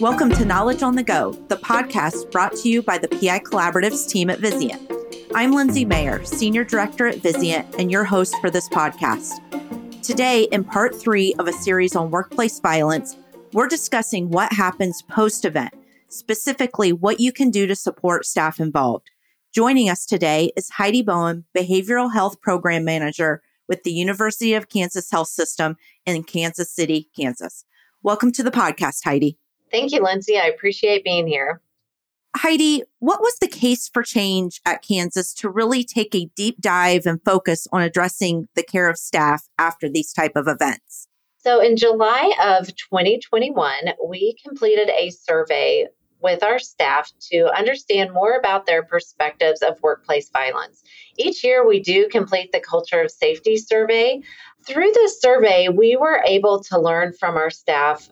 Welcome to Knowledge on the Go, the podcast brought to you by the PI Collaboratives team at Vizient. I'm Lindsay Mayer, Senior Director at Vizient, and your host for this podcast. Today, in part three of a series on workplace violence, we're discussing what happens post event, specifically what you can do to support staff involved. Joining us today is Heidi Bowen, Behavioral Health Program Manager with the University of Kansas Health System in Kansas City, Kansas. Welcome to the podcast, Heidi. Thank you, Lindsay. I appreciate being here. Heidi, what was the case for change at Kansas to really take a deep dive and focus on addressing the care of staff after these type of events? So in July of 2021, we completed a survey with our staff to understand more about their perspectives of workplace violence. Each year, we do complete the Culture of Safety survey. Through this survey, we were able to learn from our staff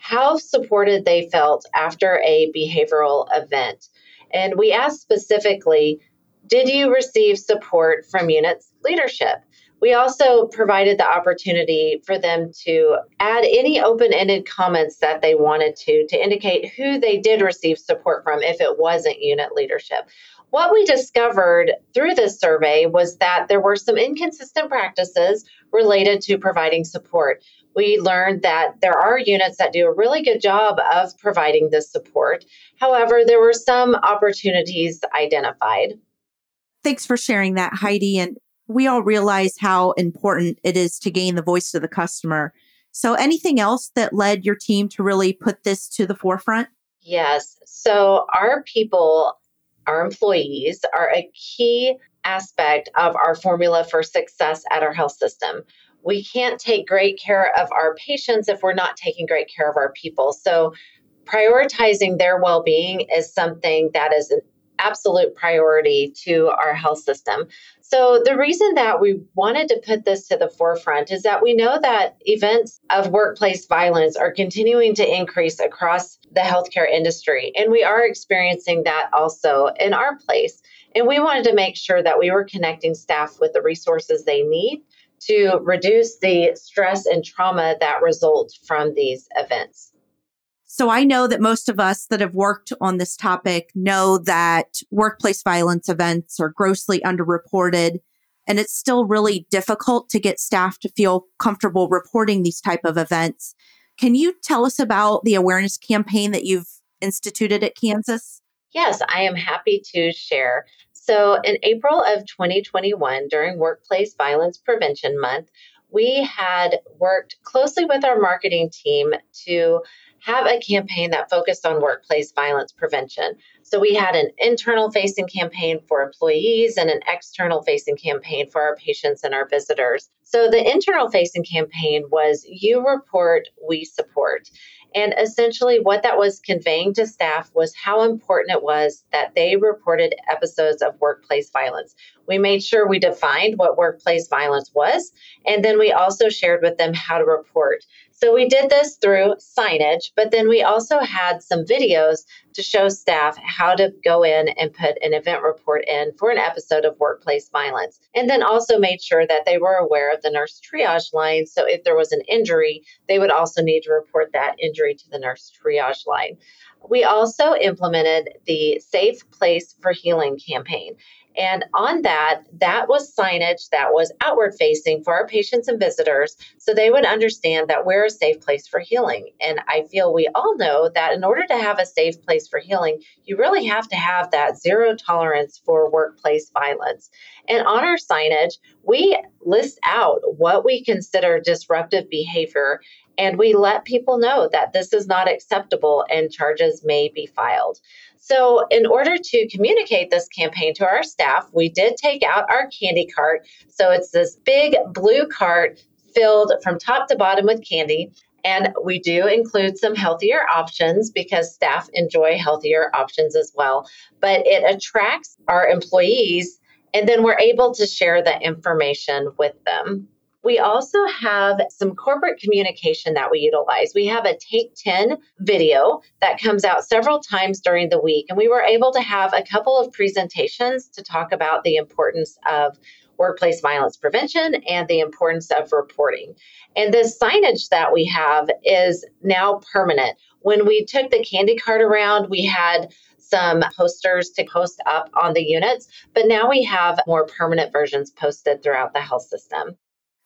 how supported they felt after a behavioral event. And we asked specifically Did you receive support from unit's leadership? We also provided the opportunity for them to add any open ended comments that they wanted to to indicate who they did receive support from if it wasn't unit leadership. What we discovered through this survey was that there were some inconsistent practices related to providing support we learned that there are units that do a really good job of providing this support. However, there were some opportunities identified. Thanks for sharing that, Heidi. And we all realize how important it is to gain the voice of the customer. So, anything else that led your team to really put this to the forefront? Yes. So, our people, our employees, are a key aspect of our formula for success at our health system we can't take great care of our patients if we're not taking great care of our people. So, prioritizing their well being is something that is an absolute priority to our health system. So, the reason that we wanted to put this to the forefront is that we know that events of workplace violence are continuing to increase across the healthcare industry, and we are experiencing that also in our place. And we wanted to make sure that we were connecting staff with the resources they need to reduce the stress and trauma that result from these events. So I know that most of us that have worked on this topic know that workplace violence events are grossly underreported and it's still really difficult to get staff to feel comfortable reporting these type of events. Can you tell us about the awareness campaign that you've instituted at Kansas? Yes, I am happy to share. So, in April of 2021, during Workplace Violence Prevention Month, we had worked closely with our marketing team to have a campaign that focused on workplace violence prevention. So we had an internal facing campaign for employees and an external facing campaign for our patients and our visitors. So the internal facing campaign was You Report, We Support. And essentially, what that was conveying to staff was how important it was that they reported episodes of workplace violence. We made sure we defined what workplace violence was, and then we also shared with them how to report. So we did this through signage, but then we also had some videos to show staff how to go in and put an event report in for an episode of workplace violence. And then also made sure that they were aware of the nurse triage line. So if there was an injury, they would also need to report that injury to the nurse triage line. We also implemented the Safe Place for Healing campaign. And on that, that was signage that was outward facing for our patients and visitors so they would understand that we're a safe place for healing. And I feel we all know that in order to have a safe place for healing, you really have to have that zero tolerance for workplace violence. And on our signage, we list out what we consider disruptive behavior and we let people know that this is not acceptable and charges may be filed. So, in order to communicate this campaign to our staff, we did take out our candy cart. So, it's this big blue cart filled from top to bottom with candy. And we do include some healthier options because staff enjoy healthier options as well. But it attracts our employees, and then we're able to share the information with them. We also have some corporate communication that we utilize. We have a Take 10 video that comes out several times during the week, and we were able to have a couple of presentations to talk about the importance of workplace violence prevention and the importance of reporting. And this signage that we have is now permanent. when we took the candy cart around, we had some posters to post up on the units, but now we have more permanent versions posted throughout the health system.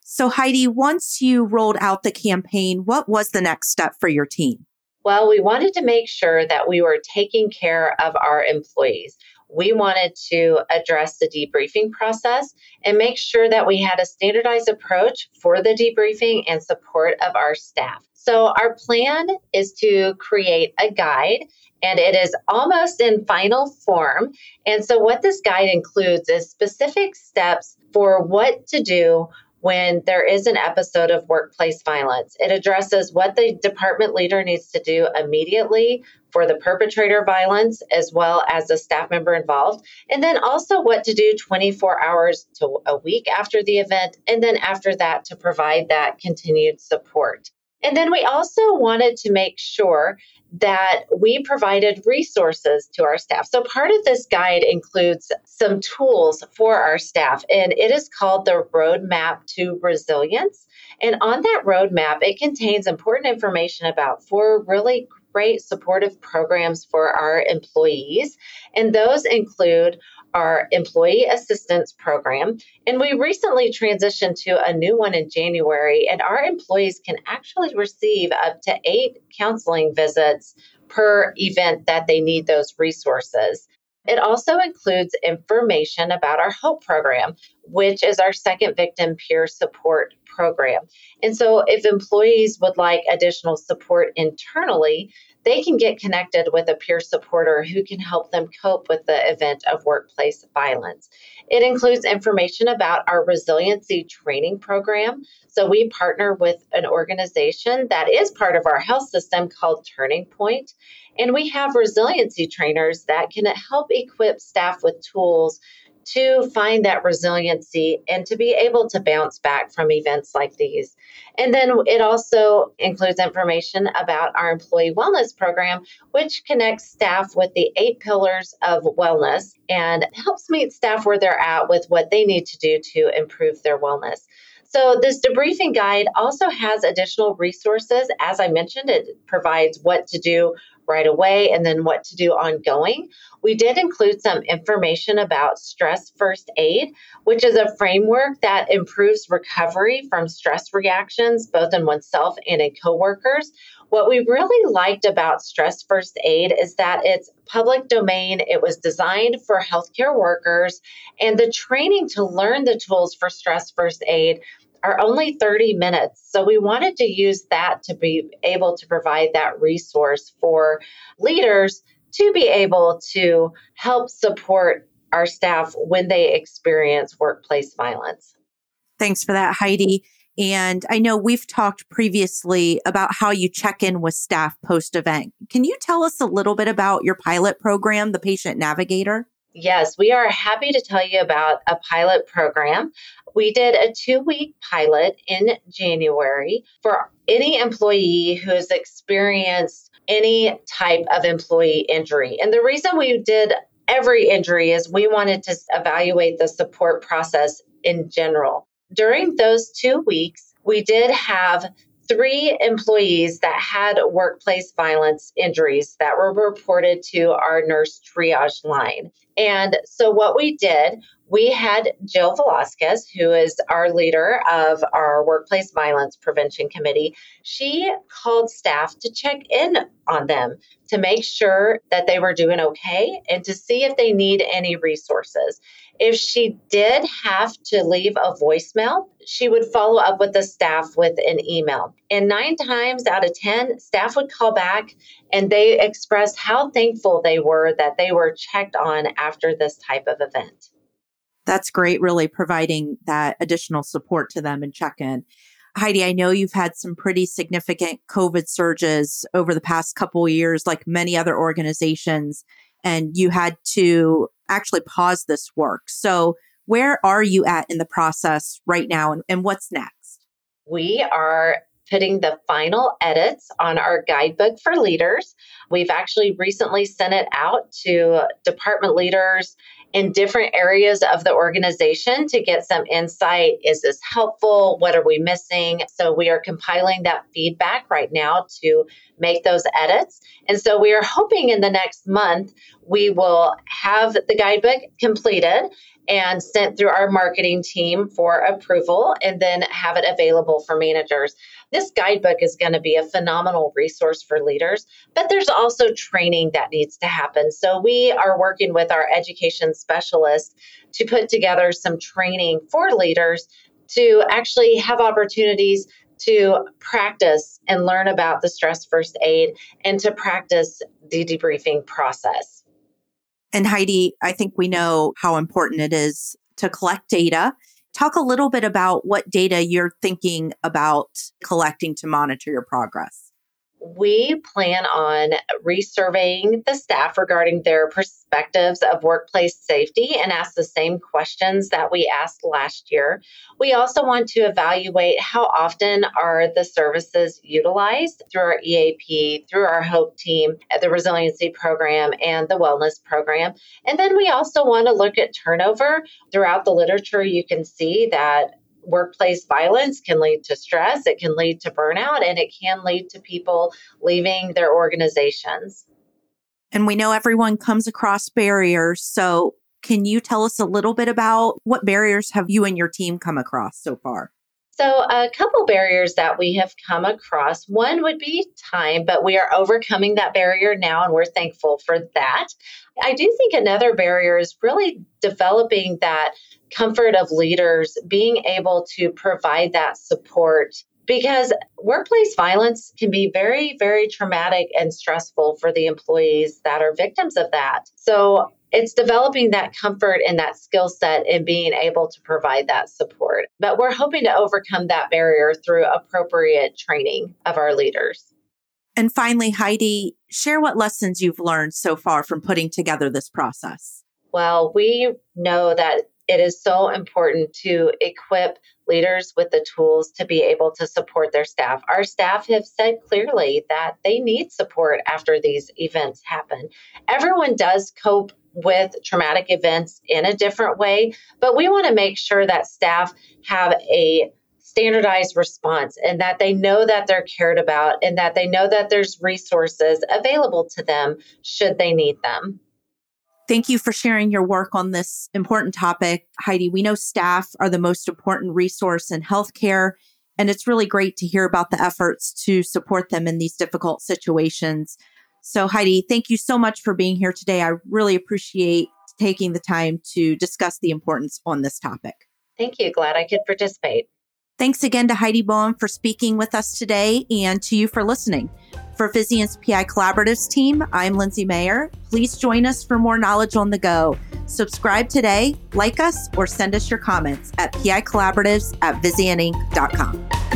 So, Heidi, once you rolled out the campaign, what was the next step for your team? Well, we wanted to make sure that we were taking care of our employees. We wanted to address the debriefing process and make sure that we had a standardized approach for the debriefing and support of our staff. So, our plan is to create a guide and it is almost in final form. And so, what this guide includes is specific steps for what to do when there is an episode of workplace violence. It addresses what the department leader needs to do immediately for the perpetrator violence as well as the staff member involved, and then also what to do 24 hours to a week after the event, and then after that to provide that continued support. And then we also wanted to make sure that we provided resources to our staff. So part of this guide includes some tools for our staff, and it is called the Roadmap to Resilience. And on that roadmap, it contains important information about four really great supportive programs for our employees. And those include our employee assistance program. And we recently transitioned to a new one in January, and our employees can actually receive up to eight counseling visits per event that they need those resources. It also includes information about our HOPE program, which is our second victim peer support program. And so, if employees would like additional support internally, they can get connected with a peer supporter who can help them cope with the event of workplace violence. It includes information about our resiliency training program. So we partner with an organization that is part of our health system called Turning Point. And we have resiliency trainers that can help equip staff with tools to find that resiliency and to be able to bounce back from events like these. And then it also includes information about our employee wellness program, which connects staff with the eight pillars of wellness and helps meet staff where they're at with what they need to do to improve their wellness. So, this debriefing guide also has additional resources. As I mentioned, it provides what to do right away and then what to do ongoing. We did include some information about stress first aid, which is a framework that improves recovery from stress reactions, both in oneself and in coworkers. What we really liked about Stress First Aid is that it's public domain. It was designed for healthcare workers, and the training to learn the tools for Stress First Aid are only 30 minutes. So we wanted to use that to be able to provide that resource for leaders to be able to help support our staff when they experience workplace violence. Thanks for that, Heidi. And I know we've talked previously about how you check in with staff post event. Can you tell us a little bit about your pilot program, the Patient Navigator? Yes, we are happy to tell you about a pilot program. We did a two week pilot in January for any employee who has experienced any type of employee injury. And the reason we did every injury is we wanted to evaluate the support process in general. During those two weeks, we did have three employees that had workplace violence injuries that were reported to our nurse triage line. And so, what we did, we had Jill Velasquez, who is our leader of our Workplace Violence Prevention Committee. She called staff to check in on them to make sure that they were doing okay and to see if they need any resources. If she did have to leave a voicemail, she would follow up with the staff with an email. And nine times out of 10, staff would call back and they expressed how thankful they were that they were checked on after this type of event. That's great, really providing that additional support to them and check in. Heidi, I know you've had some pretty significant COVID surges over the past couple years, like many other organizations, and you had to actually pause this work. So, where are you at in the process right now, and, and what's next? We are putting the final edits on our guidebook for leaders. We've actually recently sent it out to department leaders in different areas of the organization to get some insight. Is this helpful? What are we missing? So we are compiling that feedback right now to make those edits. And so we are hoping in the next month we will have the guidebook completed and sent through our marketing team for approval and then have it available for managers. This guidebook is going to be a phenomenal resource for leaders, but there's also training that needs to happen. So we are working with our education specialists to put together some training for leaders to actually have opportunities to practice and learn about the stress first aid and to practice the debriefing process. And Heidi, I think we know how important it is to collect data. Talk a little bit about what data you're thinking about collecting to monitor your progress we plan on resurveying the staff regarding their perspectives of workplace safety and ask the same questions that we asked last year. We also want to evaluate how often are the services utilized through our EAP, through our HOPE team, at the resiliency program, and the wellness program. And then we also want to look at turnover. Throughout the literature, you can see that workplace violence can lead to stress, it can lead to burnout, and it can lead to people leaving their organizations. And we know everyone comes across barriers. So, can you tell us a little bit about what barriers have you and your team come across so far? So, a couple barriers that we have come across. One would be time, but we are overcoming that barrier now, and we're thankful for that. I do think another barrier is really developing that comfort of leaders being able to provide that support because workplace violence can be very, very traumatic and stressful for the employees that are victims of that. So it's developing that comfort and that skill set and being able to provide that support. But we're hoping to overcome that barrier through appropriate training of our leaders. And finally, Heidi, share what lessons you've learned so far from putting together this process. Well, we know that it is so important to equip leaders with the tools to be able to support their staff. Our staff have said clearly that they need support after these events happen. Everyone does cope with traumatic events in a different way, but we want to make sure that staff have a standardized response and that they know that they're cared about and that they know that there's resources available to them should they need them. Thank you for sharing your work on this important topic. Heidi, we know staff are the most important resource in healthcare, and it's really great to hear about the efforts to support them in these difficult situations. So, Heidi, thank you so much for being here today. I really appreciate taking the time to discuss the importance on this topic. Thank you. Glad I could participate. Thanks again to Heidi Bowen for speaking with us today and to you for listening. For Vizient's PI Collaboratives team, I'm Lindsay Mayer. Please join us for more knowledge on the go. Subscribe today, like us, or send us your comments at picollaboratives at vizientinc.com.